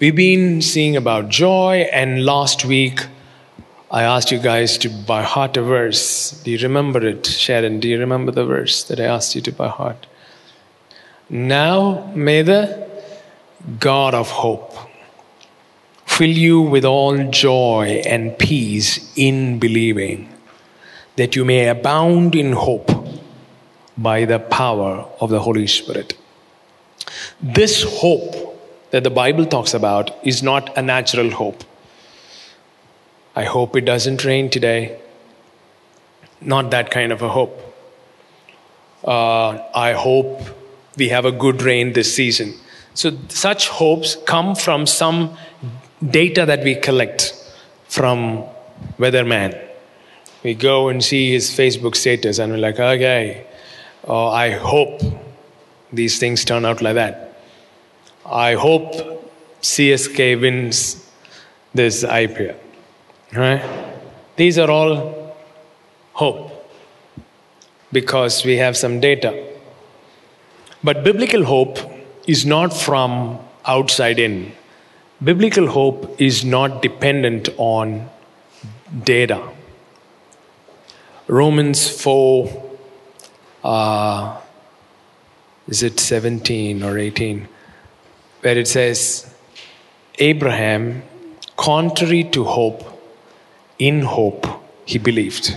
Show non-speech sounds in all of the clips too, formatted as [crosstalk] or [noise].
We've been seeing about joy, and last week I asked you guys to by heart a verse. Do you remember it, Sharon? Do you remember the verse that I asked you to by heart? Now may the God of hope fill you with all joy and peace in believing, that you may abound in hope by the power of the Holy Spirit. This hope that the Bible talks about is not a natural hope. I hope it doesn't rain today. Not that kind of a hope. Uh, I hope we have a good rain this season. So, such hopes come from some data that we collect from weatherman. We go and see his Facebook status and we're like, okay, uh, I hope these things turn out like that. I hope CSK wins this IPL. Right? These are all hope because we have some data. But biblical hope is not from outside in. Biblical hope is not dependent on data. Romans 4, uh, is it 17 or 18? Where it says, Abraham, contrary to hope, in hope, he believed.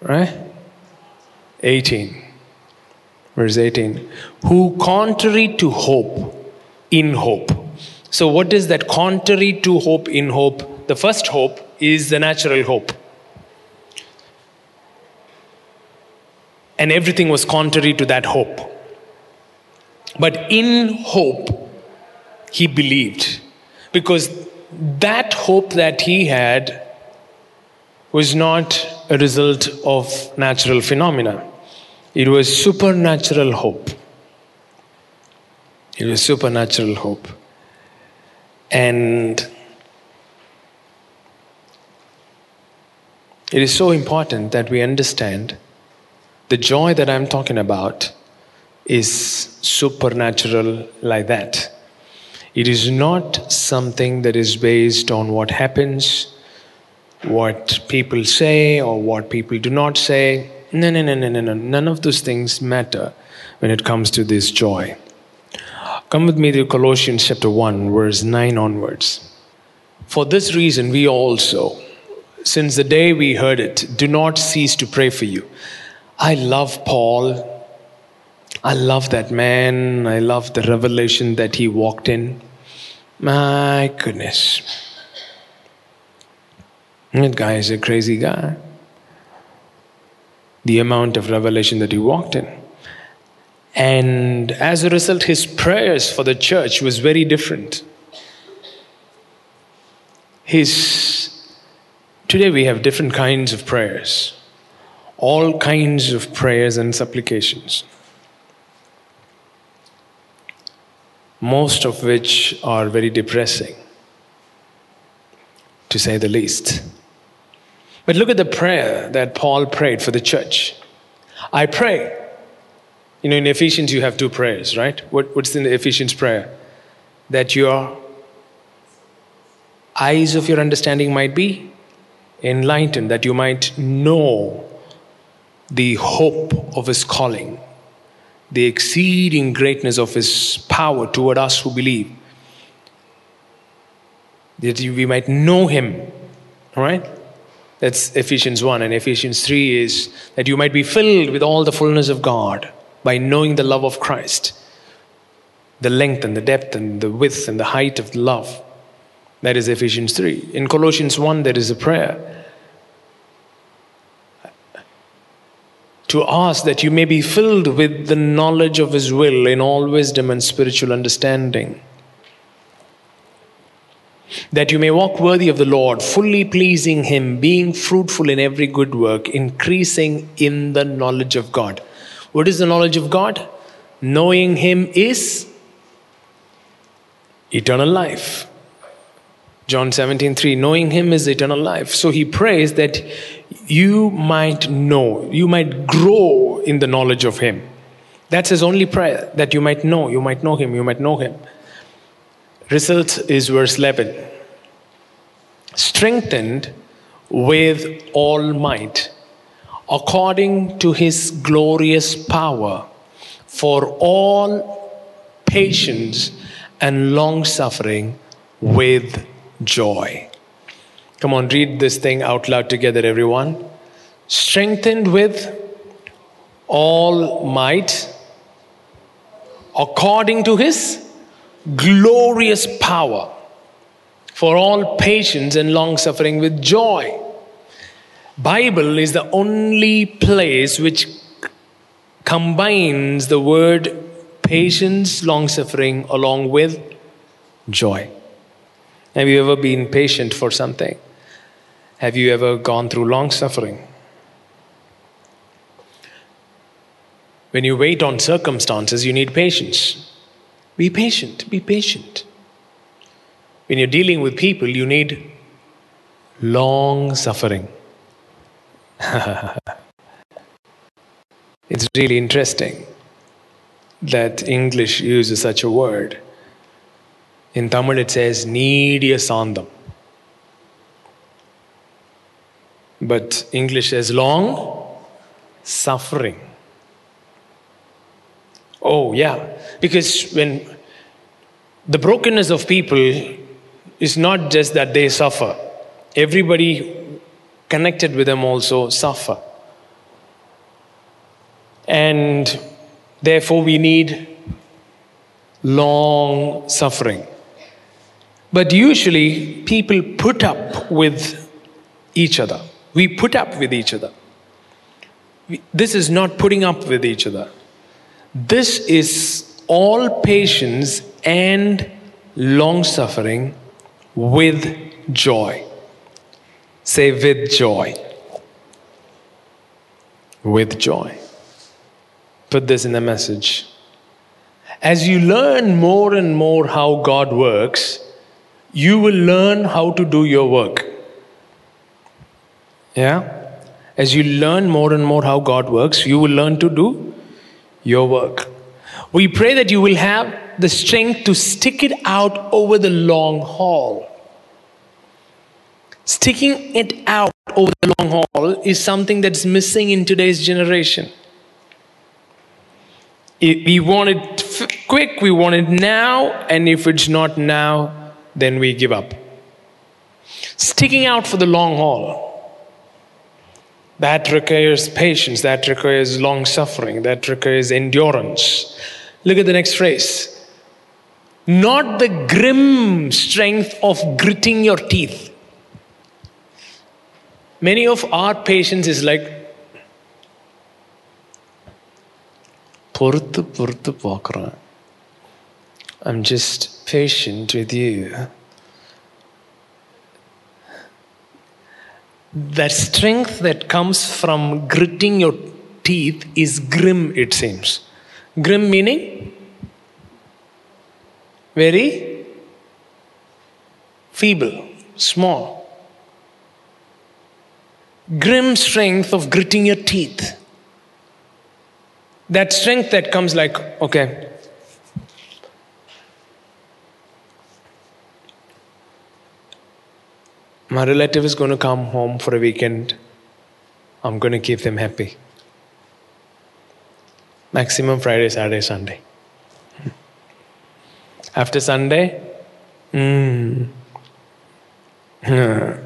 Right? 18. Verse 18. Who, contrary to hope, in hope. So, what is that contrary to hope, in hope? The first hope is the natural hope. And everything was contrary to that hope. But in hope, he believed. Because that hope that he had was not a result of natural phenomena, it was supernatural hope. It was supernatural hope. And it is so important that we understand the joy that I'm talking about is supernatural like that. It is not something that is based on what happens, what people say, or what people do not say. No, no, no, no, no, no. None of those things matter when it comes to this joy. Come with me to Colossians chapter 1, verse 9 onwards. For this reason, we also, since the day we heard it, do not cease to pray for you. I love Paul I love that man. I love the revelation that he walked in. My goodness. That guy is a crazy guy. The amount of revelation that he walked in. And as a result, his prayers for the church was very different. His today we have different kinds of prayers, all kinds of prayers and supplications. Most of which are very depressing, to say the least. But look at the prayer that Paul prayed for the church. I pray. You know, in Ephesians, you have two prayers, right? What, what's in the Ephesians prayer? That your eyes of your understanding might be enlightened, that you might know the hope of his calling, the exceeding greatness of his power toward us who believe. That we might know him. All right? That's Ephesians 1. And Ephesians 3 is that you might be filled with all the fullness of God by knowing the love of Christ, the length and the depth and the width and the height of love. That is Ephesians 3. In Colossians 1, there is a prayer to ask that you may be filled with the knowledge of His will in all wisdom and spiritual understanding. That you may walk worthy of the Lord, fully pleasing Him, being fruitful in every good work, increasing in the knowledge of God. What is the knowledge of God? Knowing Him is eternal life. John 17, 3, knowing him is eternal life. So he prays that you might know, you might grow in the knowledge of him. That's his only prayer, that you might know, you might know him, you might know him. Result is verse 11 strengthened with all might, according to his glorious power, for all patience and long suffering with joy. Come on, read this thing out loud together, everyone. Strengthened with all might, according to his glorious power for all patience and long suffering with joy. Bible is the only place which combines the word patience, long suffering along with joy. Have you ever been patient for something? Have you ever gone through long suffering? When you wait on circumstances, you need patience. Be patient, be patient. When you're dealing with people, you need long suffering. [laughs] it's really interesting that English uses such a word. In Tamil, it says neediya sandam. But English says long suffering. Oh, yeah. Because when the brokenness of people is not just that they suffer, everybody connected with them also suffer. And therefore, we need long suffering. But usually, people put up with each other. We put up with each other. This is not putting up with each other. This is all patience and long suffering with joy. Say, with joy. With joy. Put this in the message. As you learn more and more how God works, you will learn how to do your work. Yeah? As you learn more and more how God works, you will learn to do your work. We pray that you will have the strength to stick it out over the long haul. Sticking it out over the long haul is something that's missing in today's generation. We want it quick, we want it now, and if it's not now, then we give up. Sticking out for the long haul that requires patience, that requires long suffering, that requires endurance. Look at the next phrase. Not the grim strength of gritting your teeth. Many of our patience is like, பொறுத்து பொறுத்து பார்க்குறேன் I'm just patient with you. That strength that comes from gritting your teeth is grim, it seems. Grim meaning? Very feeble, small. Grim strength of gritting your teeth. That strength that comes like, okay, My relative is going to come home for a weekend. I'm going to keep them happy. Maximum Friday, Saturday, Sunday. After Sunday, mm. [laughs] no,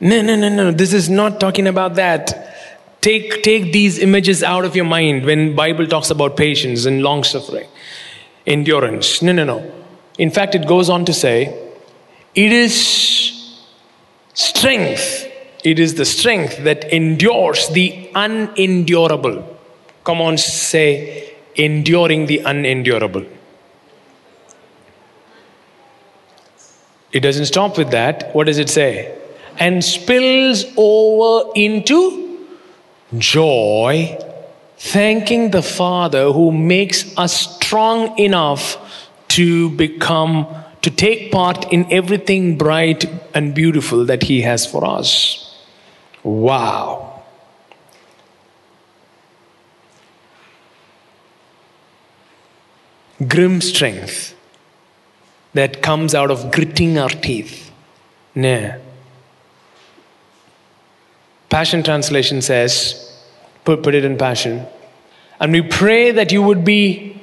no, no, no. This is not talking about that. Take, take these images out of your mind when Bible talks about patience and long suffering, endurance. No, no, no. In fact, it goes on to say, it is strength. It is the strength that endures the unendurable. Come on, say, enduring the unendurable. It doesn't stop with that. What does it say? And spills over into joy, thanking the Father who makes us strong enough to become, to take part in everything bright and beautiful that He has for us. Wow. grim strength that comes out of gritting our teeth. Nah. Passion Translation says, put, put it in Passion, and we pray that you would be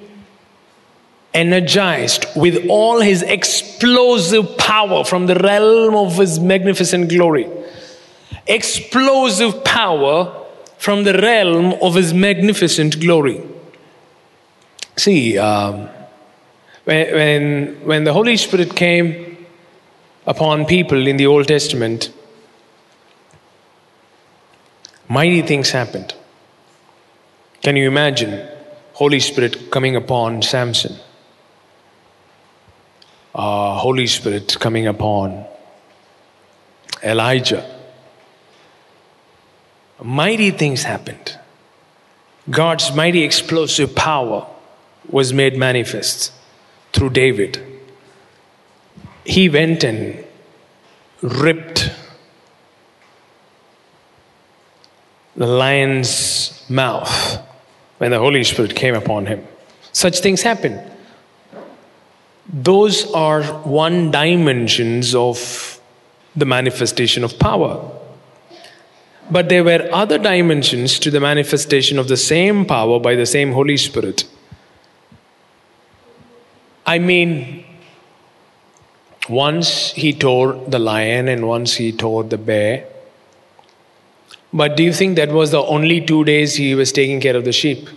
energized with all his explosive power from the realm of his magnificent glory. Explosive power from the realm of his magnificent glory. See, um, when, when, when the Holy Spirit came upon people in the Old Testament, mighty things happened. Can you imagine Holy Spirit coming upon Samson? Uh, Holy Spirit coming upon Elijah. Mighty things happened. God's mighty explosive power was made manifest through David. He went and ripped the lion's mouth when the Holy Spirit came upon him. Such things happen. Those are one dimensions of the manifestation of power. But there were other dimensions to the manifestation of the same power by the same Holy Spirit. I mean, once he tore the lion and once he tore the bear. But do you think that was the only two days he was taking care of the sheep?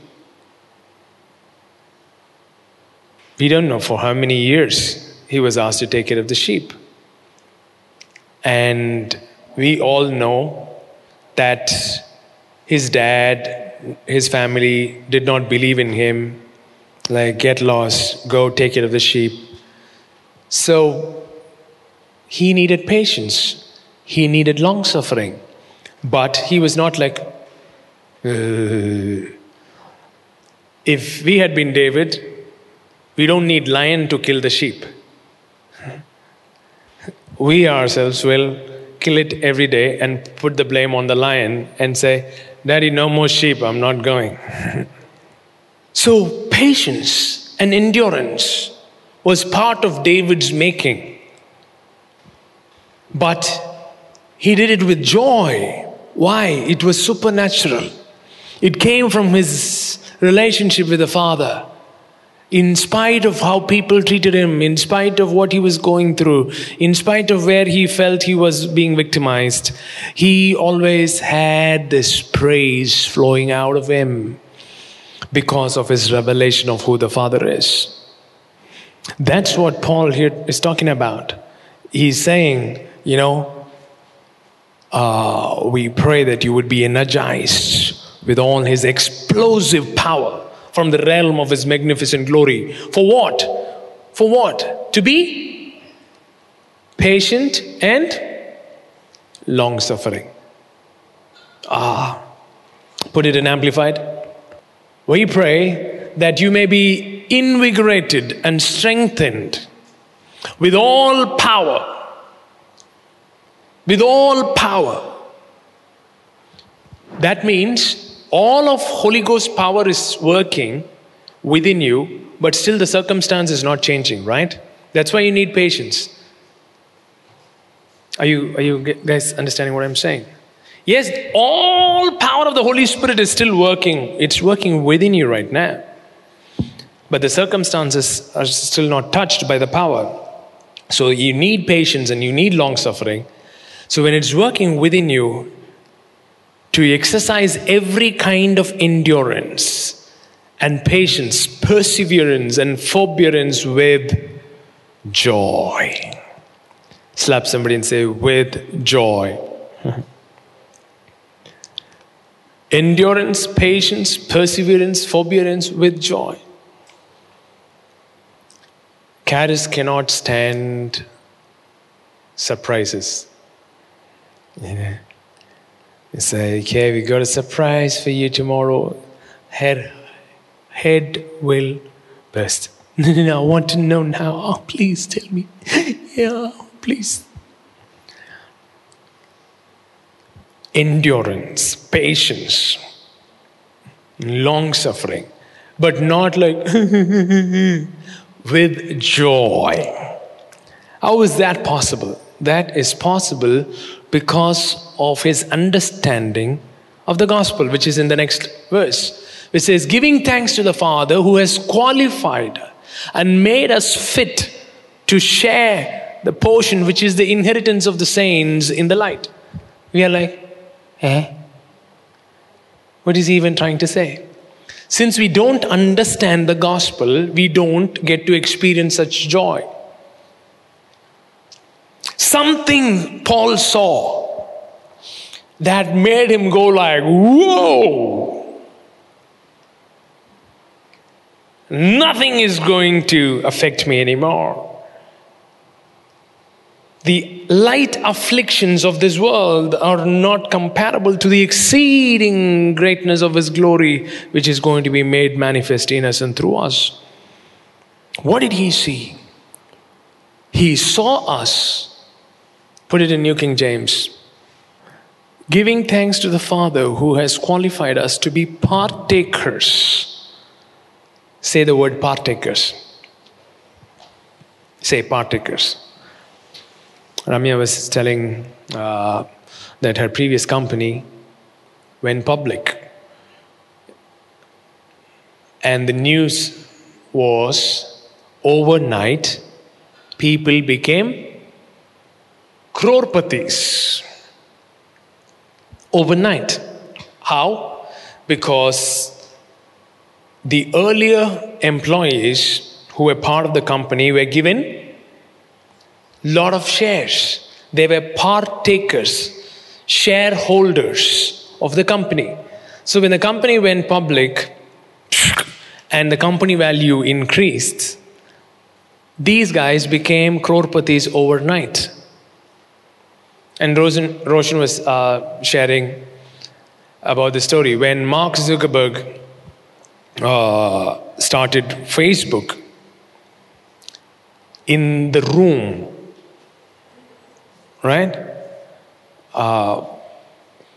We don't know for how many years he was asked to take care of the sheep. And we all know that his dad, his family did not believe in him. Like, get lost, go take care of the sheep. So, he needed patience, he needed long suffering. But he was not like, uh, if we had been David, we don't need lion to kill the sheep. We ourselves will kill it every day and put the blame on the lion and say, Daddy, no more sheep, I'm not going. [laughs] so, patience and endurance was part of David's making. But he did it with joy. Why? It was supernatural. It came from his relationship with the Father in spite of how people treated him, in spite of what he was going through, in spite of where he felt he was being victimized, he always had this praise flowing out of him because of his revelation of who the Father is. That's what Paul here is talking about. He's saying, you know, uh, we pray that you would be energized with all his explosive power from the realm of his magnificent glory. For what? For what? To be patient and long suffering. Ah, put it in amplified. We pray that you may be invigorated and strengthened with all power. With all power. That means all of Holy Ghost power is working within you, but still the circumstance is not changing, right? That's why you need patience. Are you, are you guys understanding what I'm saying? Yes, all power of the Holy Spirit is still working. It's working within you right now. But the circumstances are still not touched by the power. So you need patience and you need long suffering. So when it's working within you, to exercise every kind of endurance and patience, perseverance, and forbearance with joy. Slap somebody and say, with joy. [laughs] Endurance, patience, perseverance, forbearance with joy. Charis cannot stand surprises. Yeah. Say, okay, we got a surprise for you tomorrow. Head, head will burst. [laughs] No, no, no, I want to know now. Oh, please tell me. [laughs] yeah, please. Endurance, patience, long suffering. but not like [laughs] with joy. How is that possible? That is possible because of his understanding of the gospel, which is in the next verse, which says, Giving thanks to the Father who has qualified and made us fit to share the portion which is the inheritance of the saints in the light. We are like, eh? What is he even trying to say? Since we don't understand the gospel, we don't get to experience such joy. Something Paul saw that made him go like, whoa! Nothing is going to affect me anymore. The light afflictions of this world are not comparable to the exceeding greatness of His glory, which is going to be made manifest in us and through us. What did He see? He saw us, put it in New King James, giving thanks to the Father who has qualified us to be partakers. Say the word partakers. Say partakers Ramya was telling uh, that her previous company went public. And the news was overnight, people became crorepatis. Overnight. How? Because the earlier employees who were part of the company were given lot of shares. They were partakers, shareholders of the company. So when the company went public and the company value increased, these guys became crorepatis overnight. And Roshan, Roshan was uh, sharing about the story when Mark Zuckerberg uh, started Facebook. In the room right? Uh,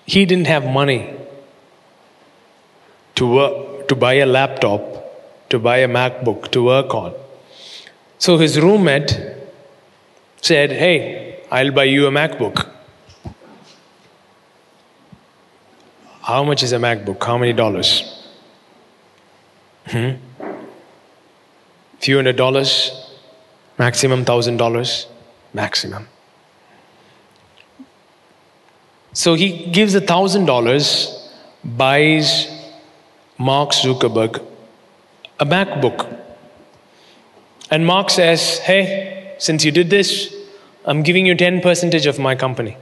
he didn't have money to work, to buy a laptop, to buy a MacBook to work on. So his roommate said, Hey, I'll buy you a MacBook. How much is a MacBook? How many dollars? Hmm? Few hundred dollars, maximum thousand dollars, maximum. So he gives a thousand dollars, buys Mark Zuckerberg a MacBook. And Mark says, Hey, since you did this, I'm giving you 10% of my company.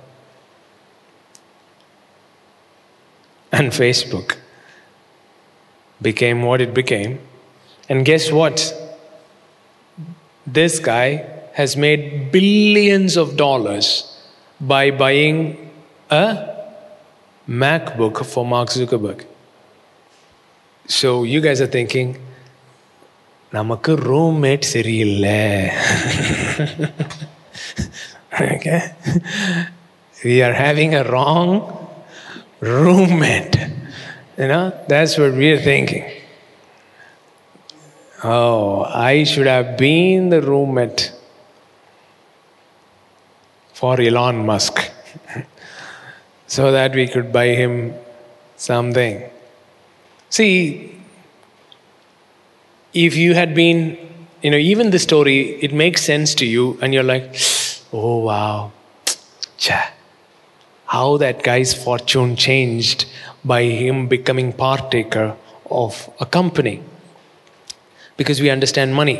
And Facebook became what it became. And guess what? This guy has made billions of dollars by buying a MacBook for Mark Zuckerberg. So you guys are thinking, நமக்கு roommate சரியில்லை okay we are having a wrong roommate you know that's what we are thinking. Oh i should have been the roommate for elon musk [laughs] so that we could buy him something. See, if you had been, you know, even the story, it makes sense to you, and you're like, oh wow, [tsk] cha, how that guy's fortune changed by him becoming partaker of a company. Because we understand money.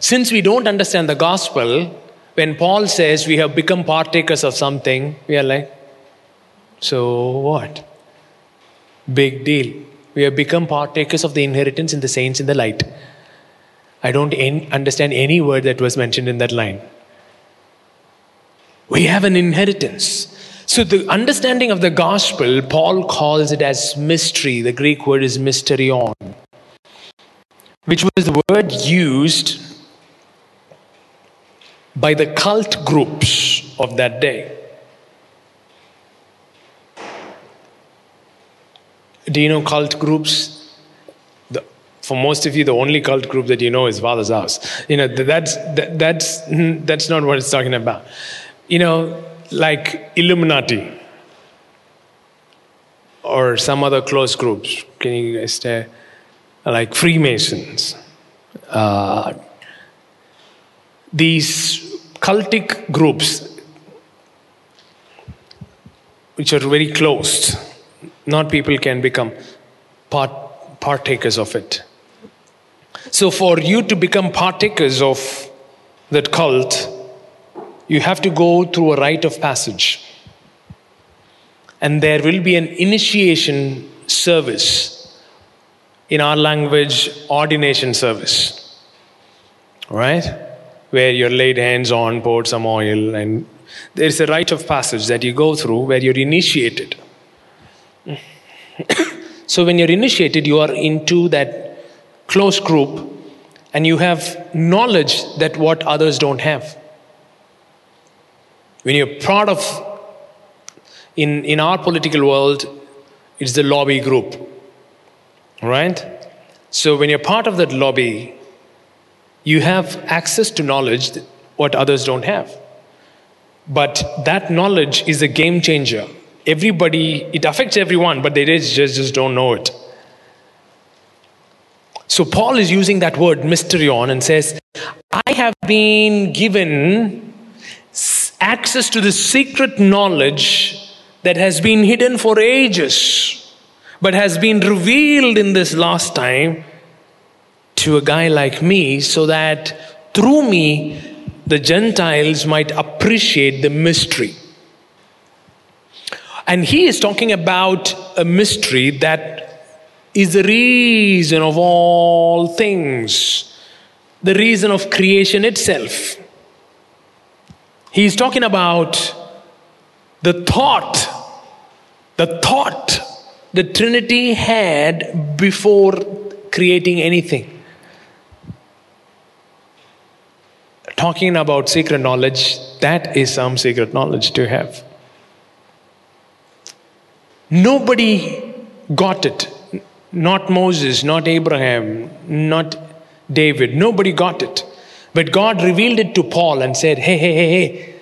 Since we don't understand the gospel, when Paul says we have become partakers of something, we are like, so what? Big deal. We have become partakers of the inheritance in the saints in the light. I don't understand any word that was mentioned in that line. We have an inheritance. So, the understanding of the gospel, Paul calls it as mystery. The Greek word is mysterion, which was the word used by the cult groups of that day. Do you know cult groups? For most of you, the only cult group that you know is Father's House. You know, that's, that, that's, [laughs] that's not what it's talking about. You know, like Illuminati or some other close groups. Can you guys stare? Like Freemasons. Uh, these cultic groups, which are very closed, not people can become part, partakers of it. So, for you to become partakers of that cult, you have to go through a rite of passage. And there will be an initiation service. In our language, ordination service. Right? Where you're laid hands on, poured some oil, and there's a rite of passage that you go through where you're initiated. [coughs] so, when you're initiated, you are into that close group and you have knowledge that what others don't have. When you're part of, in, in our political world, it's the lobby group, right? So when you're part of that lobby, you have access to knowledge what others don't have. But that knowledge is a game changer. Everybody, it affects everyone, but they just, just don't know it. So Paul is using that word mysterion and says, I have been given access to the secret knowledge that has been hidden for ages, but has been revealed in this last time to a guy like me, so that through me, the Gentiles might appreciate the mystery. And he is talking about a mystery that is the reason of all things, the reason of creation itself. He's talking about the thought, the thought the Trinity had before creating anything. Talking about secret knowledge, that is some secret knowledge to have. Nobody got it not Moses, not Abraham, not David. Nobody got it. But God revealed it to Paul and said, Hey, hey, hey, hey.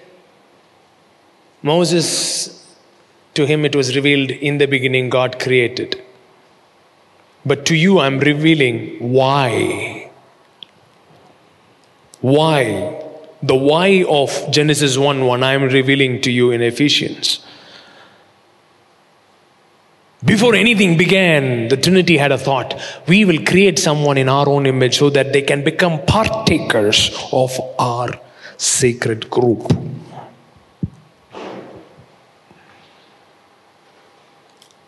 Moses, to him it was revealed in the beginning, God created. But to you, I'm revealing why. Why? The why of Genesis 1 1, I'm revealing to you in Ephesians. Before anything began, the Trinity had a thought we will create someone in our own image so that they can become partakers of our sacred group.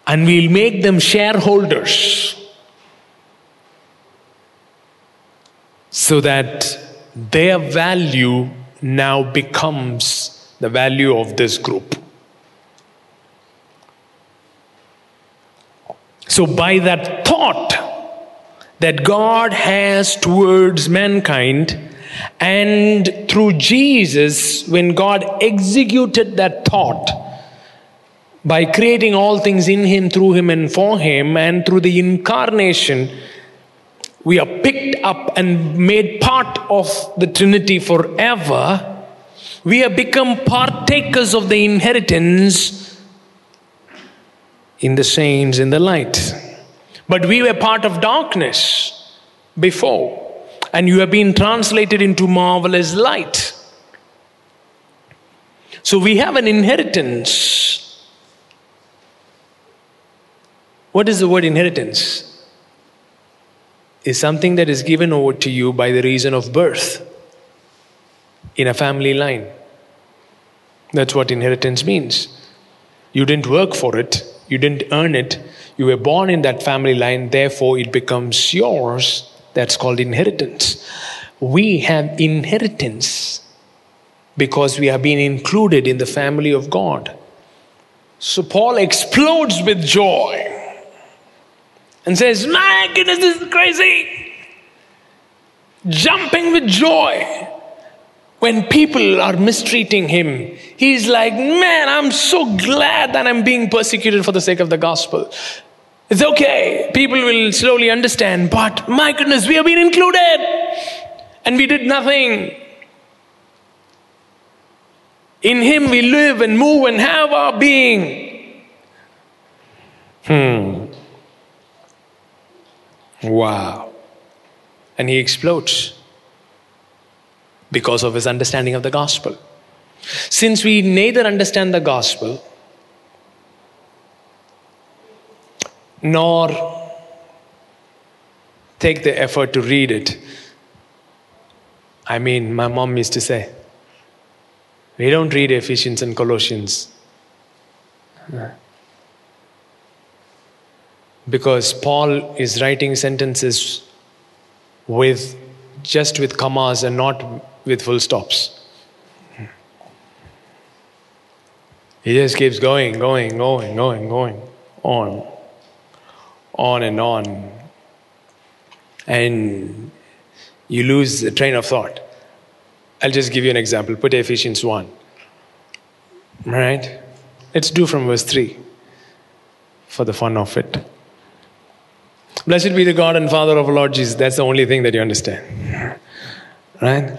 And we'll make them shareholders so that their value now becomes the value of this group. So, by that thought that God has towards mankind, and through Jesus, when God executed that thought, by creating all things in Him, through Him, and for Him, and through the incarnation, we are picked up and made part of the Trinity forever. We have become partakers of the inheritance in the saints in the light. But we were part of darkness before, and you have been translated into marvelous light. So we have an inheritance. What is the word inheritance? Is something that is given over to you by the reason of birth in a family line. That's what inheritance means. You didn't work for it, you didn't earn it. You were born in that family line, therefore it becomes yours. That's called inheritance. We have inheritance because we have been included in the family of God. So Paul explodes with joy and says, My goodness, this is crazy. Jumping with joy when people are mistreating him, he's like, Man, I'm so glad that I'm being persecuted for the sake of the gospel. It's okay. People will slowly understand, but my goodness, we have been included and we did nothing. In Him we live and move and have our being. Hmm. Wow. And he explodes because of his understanding of the gospel. Since we neither understand the gospel nor take the effort to read it, I mean, my mom used to say, we don't read Ephesians and Colossians. Because Paul is writing sentences with just with commas and not with full stops. He just keeps going, going, going, going, going, on, on and on. And you lose the train of thought. I'll just give you an example. Put Ephesians 1. Right? Let's do from verse 3 for the fun of it. Blessed be the God and Father of our Lord Jesus. That's the only thing that you understand. Right?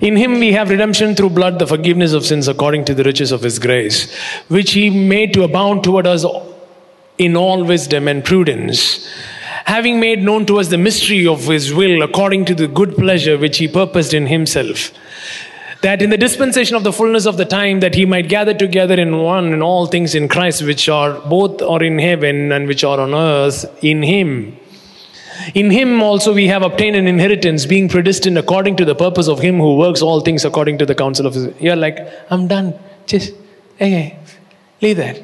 In him we have redemption through blood, the forgiveness of sins according to the riches of his grace, which he made to abound toward us in all wisdom and prudence, having made known to us the mystery of his will according to the good pleasure which he purposed in himself that in the dispensation of the fullness of the time that he might gather together in one and all things in Christ which are both are in heaven and which are on earth in him in him also we have obtained an inheritance, being predestined according to the purpose of him who works all things according to the counsel of his. You're like, I'm done. Just, okay, leave that.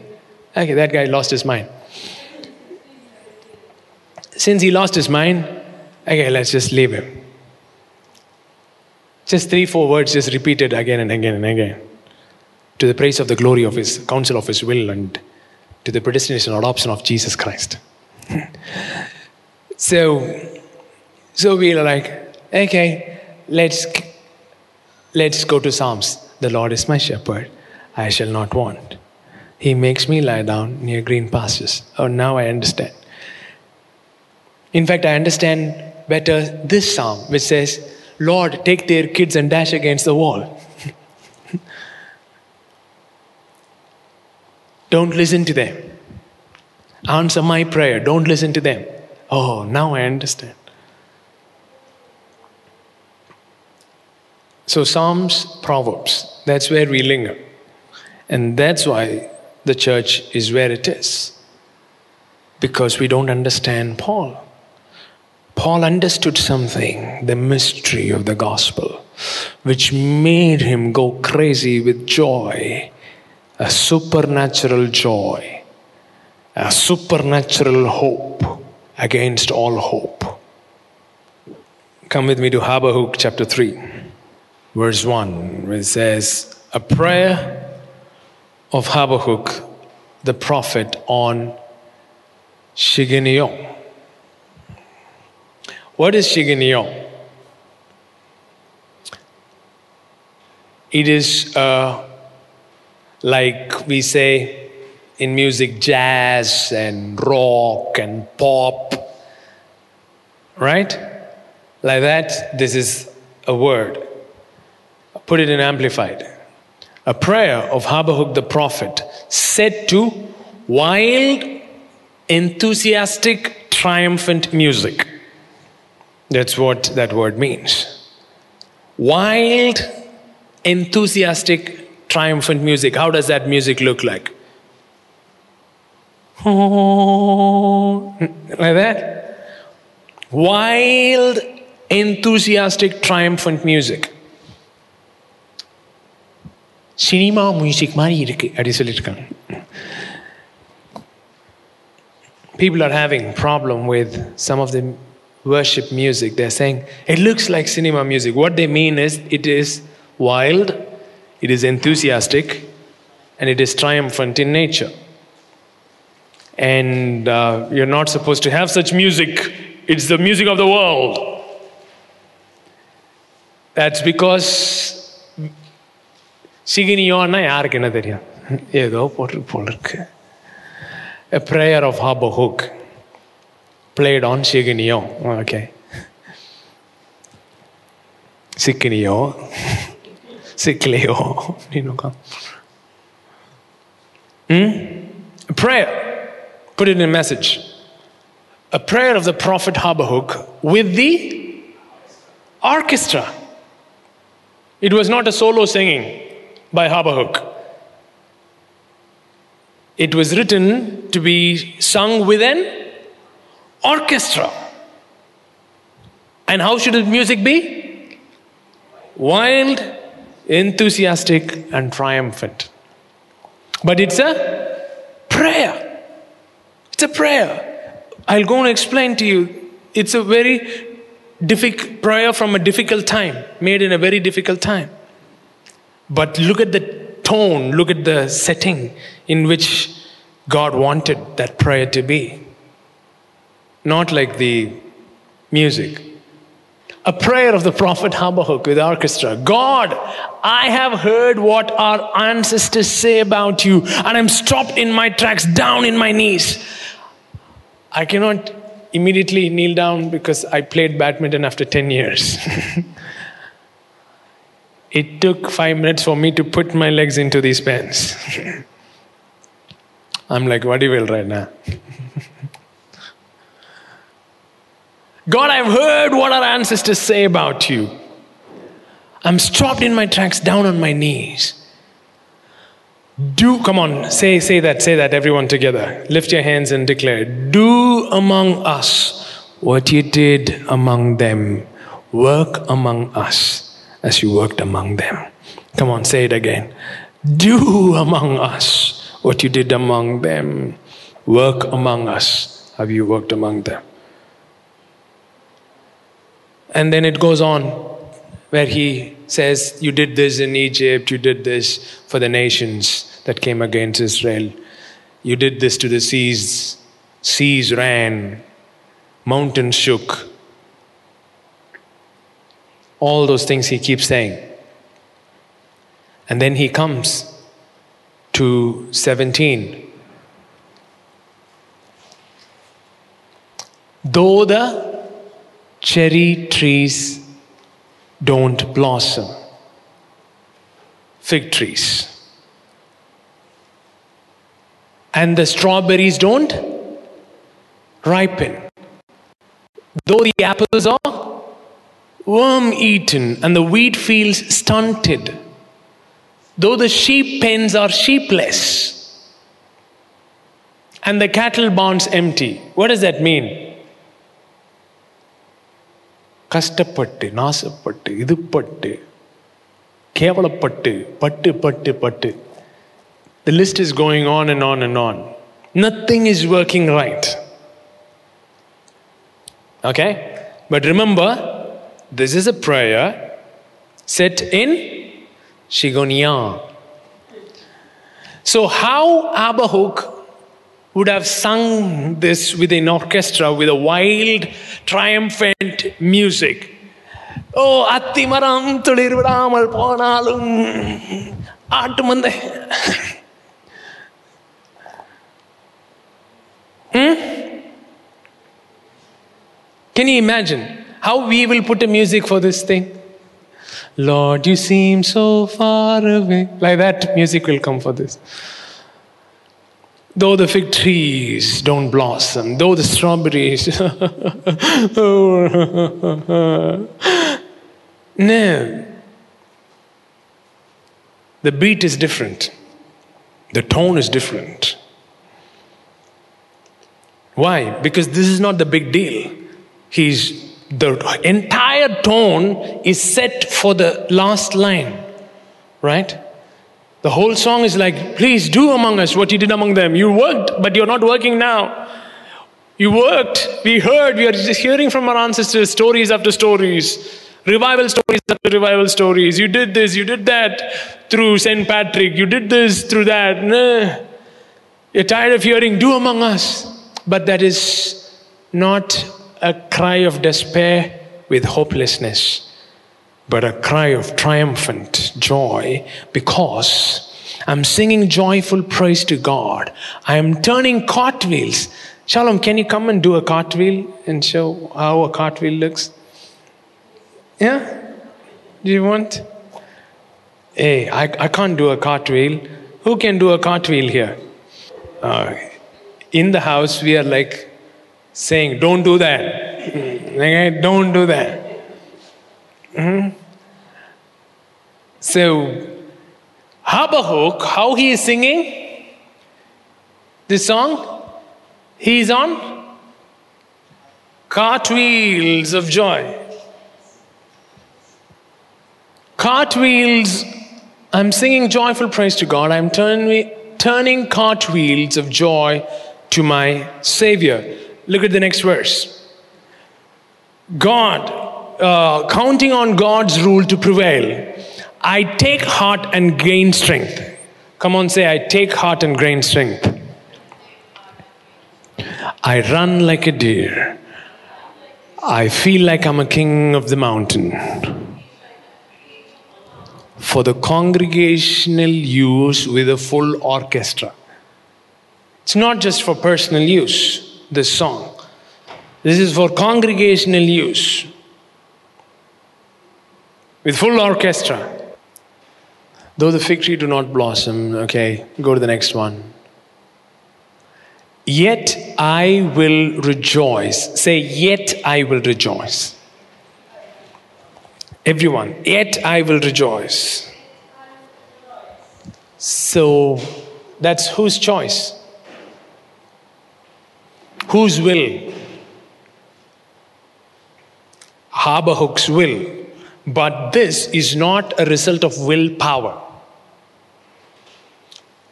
Okay, that guy lost his mind. Since he lost his mind, okay, let's just leave him. Just three, four words, just repeated again and again and again. To the praise of the glory of his counsel of his will and to the predestination and adoption of Jesus Christ. [laughs] So, so we are like, okay, let's let's go to Psalms. The Lord is my shepherd; I shall not want. He makes me lie down near green pastures. Oh, now I understand. In fact, I understand better this psalm, which says, Lord, take their kids and dash against the wall. [laughs] Don't listen to them. Answer my prayer. Don't listen to them. Oh, now I understand. So, Psalms, Proverbs, that's where we linger. And that's why the church is where it is. Because we don't understand Paul. Paul understood something, the mystery of the gospel, which made him go crazy with joy, a supernatural joy, a supernatural hope against all hope. Come with me to Habakkuk chapter 3, verse 1, where it says, A prayer of Habakkuk the prophet on Shiggaion. What is Shiggaion? It is uh, like we say in music jazz and rock and pop. Right? Like that, this is a word. Put it in amplified. A prayer of Habakkuk the prophet said to wild, enthusiastic, triumphant music. That's what that word means. Wild, enthusiastic, triumphant music. How does that music look like? [laughs] like that. Wild, enthusiastic, triumphant music. Cinema music மாதிரி இருக்கு அப்படி சொல்லியிருக்காங்க people are having problem with some of the worship music. They're saying it looks like cinema music. What they mean is it is wild, it is enthusiastic, and it is triumphant in nature. And uh, you're not supposed to have such music, it's the music of the world. That's because சிகினியோன்னா யாருக்கு என்ன தெரியும் ஏதோ போட்டு போல் இருக்கு A prayer of Habakkuk played on Shiginio. Okay. Sikinio. Sikleo. You know, come. Hmm? Put it in a message. A prayer of the prophet Habakkuk with the orchestra. It was not a solo singing by Habakkuk. It was written to be sung with an orchestra. And how should the music be? Wild, enthusiastic, and triumphant. But it's a prayer. It's a prayer. I'll go and explain to you. It's a very difficult prayer from a difficult time, made in a very difficult time. But look at the tone, look at the setting in which God wanted that prayer to be. Not like the music. A prayer of the prophet Habakkuk with orchestra. God, I have heard what our ancestors say about you, and I'm stopped in my tracks, down in my knees. I cannot immediately kneel down because I played badminton after 10 years. [laughs] it took five minutes for me to put my legs into these pants. [laughs] I'm like, what do you will right now? [laughs] God, I've heard what our ancestors say about you. I'm stopped in my tracks, down on my knees. Do, come on, say, say that, say that, everyone together. Lift your hands and declare, Do among us what you did among them. Work among us as you worked among them. Come on, say it again. Do among us what you did among them. Work among us. Have you worked among them? And then it goes on where he says, You did this in Egypt, you did this for the nations that came against Israel. You did this to the seas. Seas ran, mountains shook. All those things he keeps saying. And then he comes to 17. Though the cherry trees don't blossom, fig trees, and the strawberries don't ripen, though the apples are worm eaten and the wheat fields stunted, though the sheep pens are sheepless and the cattle barns empty. What does that mean? கஷ்டப்பட்டு நாசப்பட்டு இது பட்டு கேவலப்பட்டு பட்டு பட்டு பட்டு The list is going on and on and on. Nothing is working right. Okay? But remember, this is a prayer set in Shigonia. So, how Habakkuk would have sung this with an orchestra with a wild, triumphant music. Oh, Attimaram Tulirvadamal Ponalum Atmande. Hmm? Can you imagine how we will put a music for this thing? Lord, you seem so far away. Like that music will come for this. Though the fig trees don't blossom, though the strawberries. [laughs] no. The beat is different, the tone is different. Why? Because this is not the big deal. He's the entire tone is set for the last line, right? The whole song is like, please do among us what you did among them. You worked, but you're not working now. You worked, we heard, we are just hearing from our ancestors stories after stories, revival stories after revival stories. You did this, you did that through St. Patrick, you did this through that. Nah. You're tired of hearing, do among us. But that is not a cry of despair with hopelessness, but a cry of triumphant joy because I'm singing joyful praise to God. I am turning cartwheels. Shalom, can you come and do a cartwheel and show how a cartwheel looks? Yeah? Do you want? Hey, I, I can't do a cartwheel. Who can do a cartwheel here? Uh, in the house, we are like saying, Don't do that. [laughs] Don't do that. Mm-hmm. So, Habakkuk, how he is singing this song? He's on cartwheels of joy. Cartwheels, I'm singing joyful praise to God. I'm turning, turning cartwheels of joy to my Savior. Look at the next verse. God, uh, counting on God's rule to prevail, I take heart and gain strength. Come on, say, I take heart and gain strength. I run like a deer. I feel like I'm a king of the mountain. For the congregational use with a full orchestra. It's not just for personal use, this song. This is for congregational use with full orchestra. Though the fig tree do not blossom, okay, go to the next one. Yet I will rejoice. Say, yet I will rejoice. Everyone, yet I will rejoice. So that's whose choice? Whose will? Habakkuk's will. But this is not a result of willpower.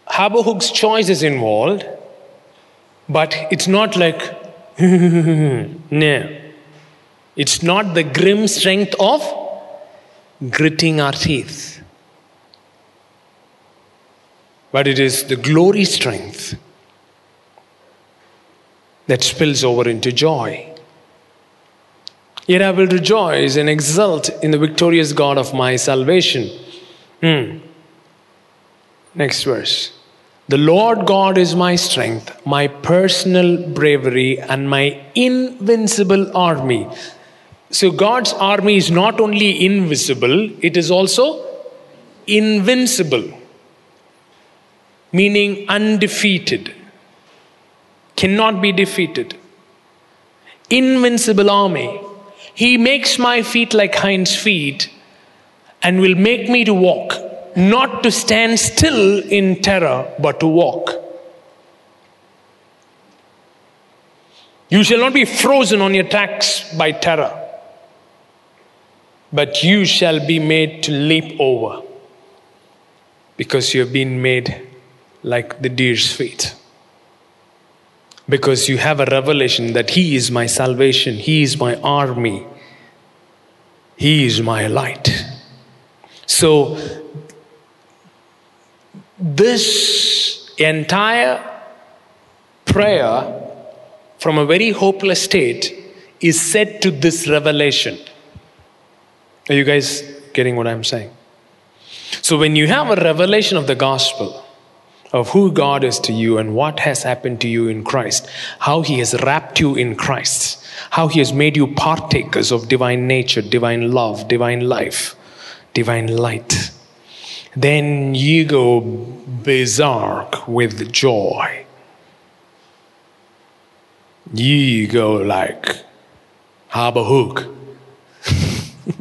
Habakkuk's choice is involved but it's not like, [laughs] no. It's not the grim strength of gritting our teeth. But it is the glory strength that spills over into joy. Yet I will rejoice and exult in the victorious God of my salvation. Hmm. Next verse. The Lord God is my strength, my personal bravery, and my invincible army. So, God's army is not only invisible, it is also invincible, meaning undefeated, cannot be defeated. Invincible army. He makes my feet like hinds' feet and will make me to walk not to stand still in terror, but to walk. You shall not be frozen on your tracks by terror, but you shall be made to leap over because you have been made like the deer's feet. Because you have a revelation that He is my salvation, He is my army, He is my light. So this entire prayer from a very hopeless state is set to this revelation. Are you guys getting what I'm saying? So, when you have a revelation of the gospel, of who God is to you and what has happened to you in Christ, how He has wrapped you in Christ, how He has made you partakers of divine nature, divine love, divine life, divine light then you go berserk with joy. You go like Habakkuk. [laughs]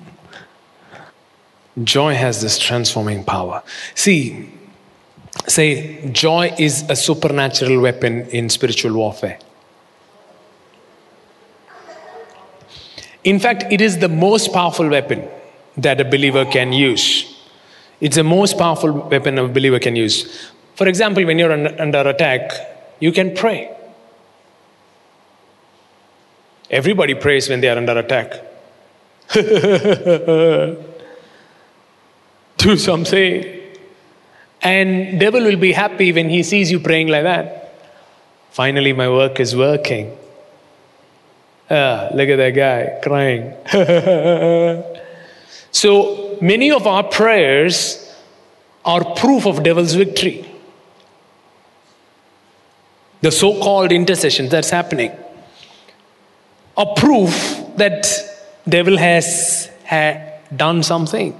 joy has this transforming power. See, say, joy is a supernatural weapon in spiritual warfare. In fact, it is the most powerful weapon that a believer can use. It's the most powerful weapon a believer can use. For example, when you're under attack, you can pray. Everybody prays when they are under attack. [laughs] Do something. And devil will be happy when he sees you praying like that. Finally, my work is working. Ah, look at that guy crying. [laughs] so many of our prayers are proof of devil's victory. The so called intercession that's happening a proof that devil has done something.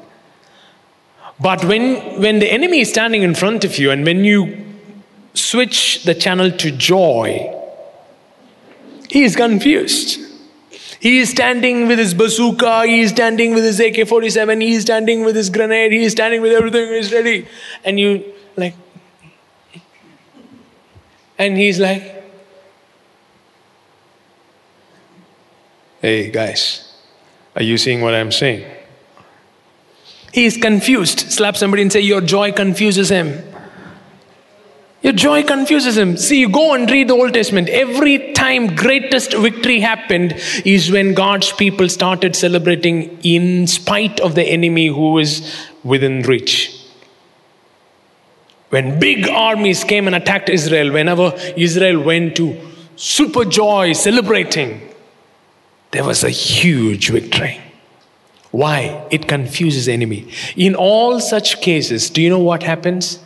But when, when the enemy is standing in front of you and when you switch the channel to joy, he is confused. He is standing with his bazooka, he is standing with his AK 47, he is standing with his grenade, he is standing with everything, he's ready. And you, like, and he's like, hey guys, are you seeing what I'm saying? He is confused. Slap somebody and say, Your joy confuses him. Your joy confuses him. See, you go and read the Old Testament. Every time greatest victory happened is when God's people started celebrating in spite of the enemy who is within reach. When big armies came and attacked Israel, whenever Israel went to super joy, celebrating, there was a huge victory. Why? It confuses enemy. In all such cases, do you know what happens?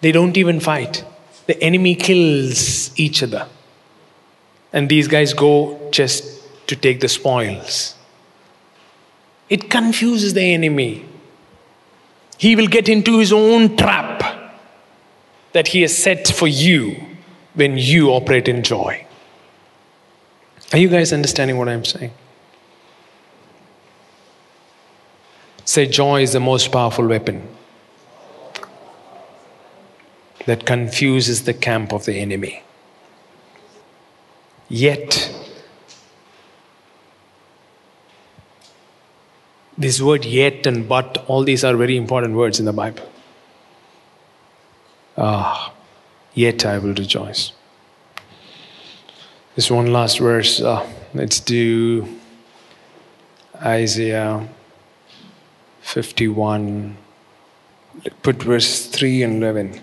They don't even fight. The enemy kills each other. And these guys go just to take the spoils. It confuses the enemy. He will get into his own trap that he has set for you when you operate in joy. Are you guys understanding what I'm saying? Say, joy is the most powerful weapon that confuses the camp of the enemy. Yet, this word yet and but, all these are very important words in the Bible. Ah, yet I will rejoice. This one last verse, uh, let's do Isaiah 51. Put verse 3 and 11.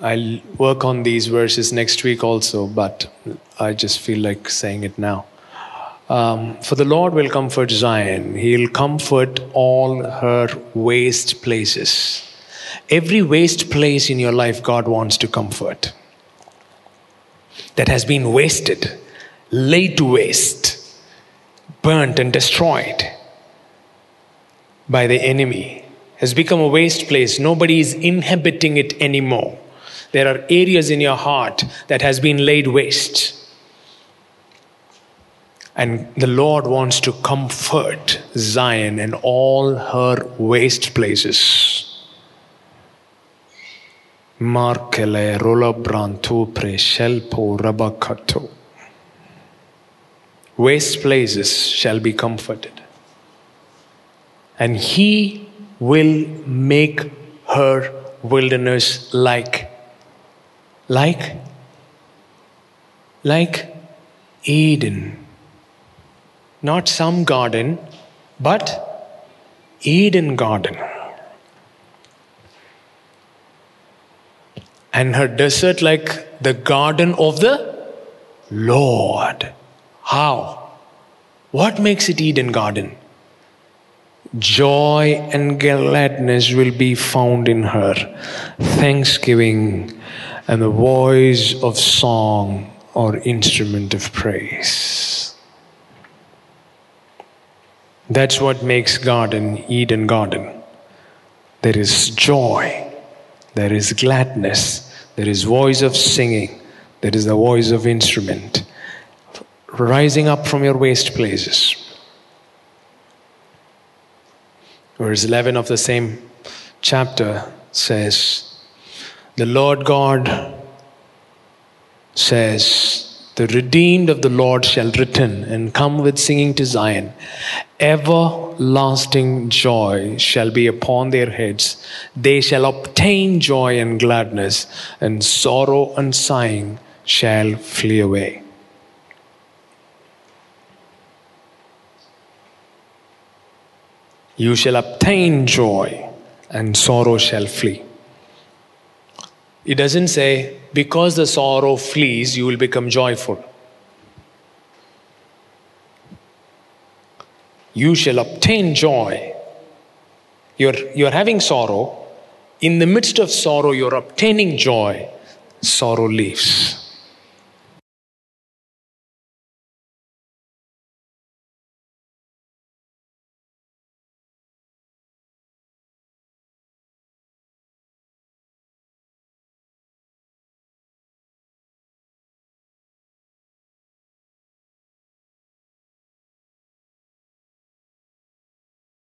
I'll work on these verses next week also, but I just feel like saying it now. Um, for the Lord will comfort Zion, He'll comfort all her waste places. Every waste place in your life, God wants to comfort. That has been wasted, laid to waste, burnt and destroyed by the enemy, has become a waste place. Nobody is inhabiting it anymore. There are areas in your heart that has been laid waste. And the Lord wants to comfort Zion and all her waste places. Markele rolabranto preshelpo rabakato. Waste places shall be comforted. And he will make her wilderness like like like Eden. Not some garden, but Eden garden. And her desert like the garden of the Lord. How? What makes it Eden garden? Joy and gladness will be found in her. Thanksgiving and the voice of song or instrument of praise. That's what makes garden Eden garden. There is joy, there is gladness, there is voice of singing, there is the voice of instrument rising up from your waste places. Verse 11 of the same chapter says, the Lord God says, The redeemed of the Lord shall return and come with singing to Zion. Everlasting joy shall be upon their heads. They shall obtain joy and gladness, and sorrow and sighing shall flee away. You shall obtain joy, and sorrow shall flee. It doesn't say, because the sorrow flees, you will become joyful. You shall obtain joy. You're, you're having sorrow. In the midst of sorrow, you're obtaining joy. Sorrow leaves.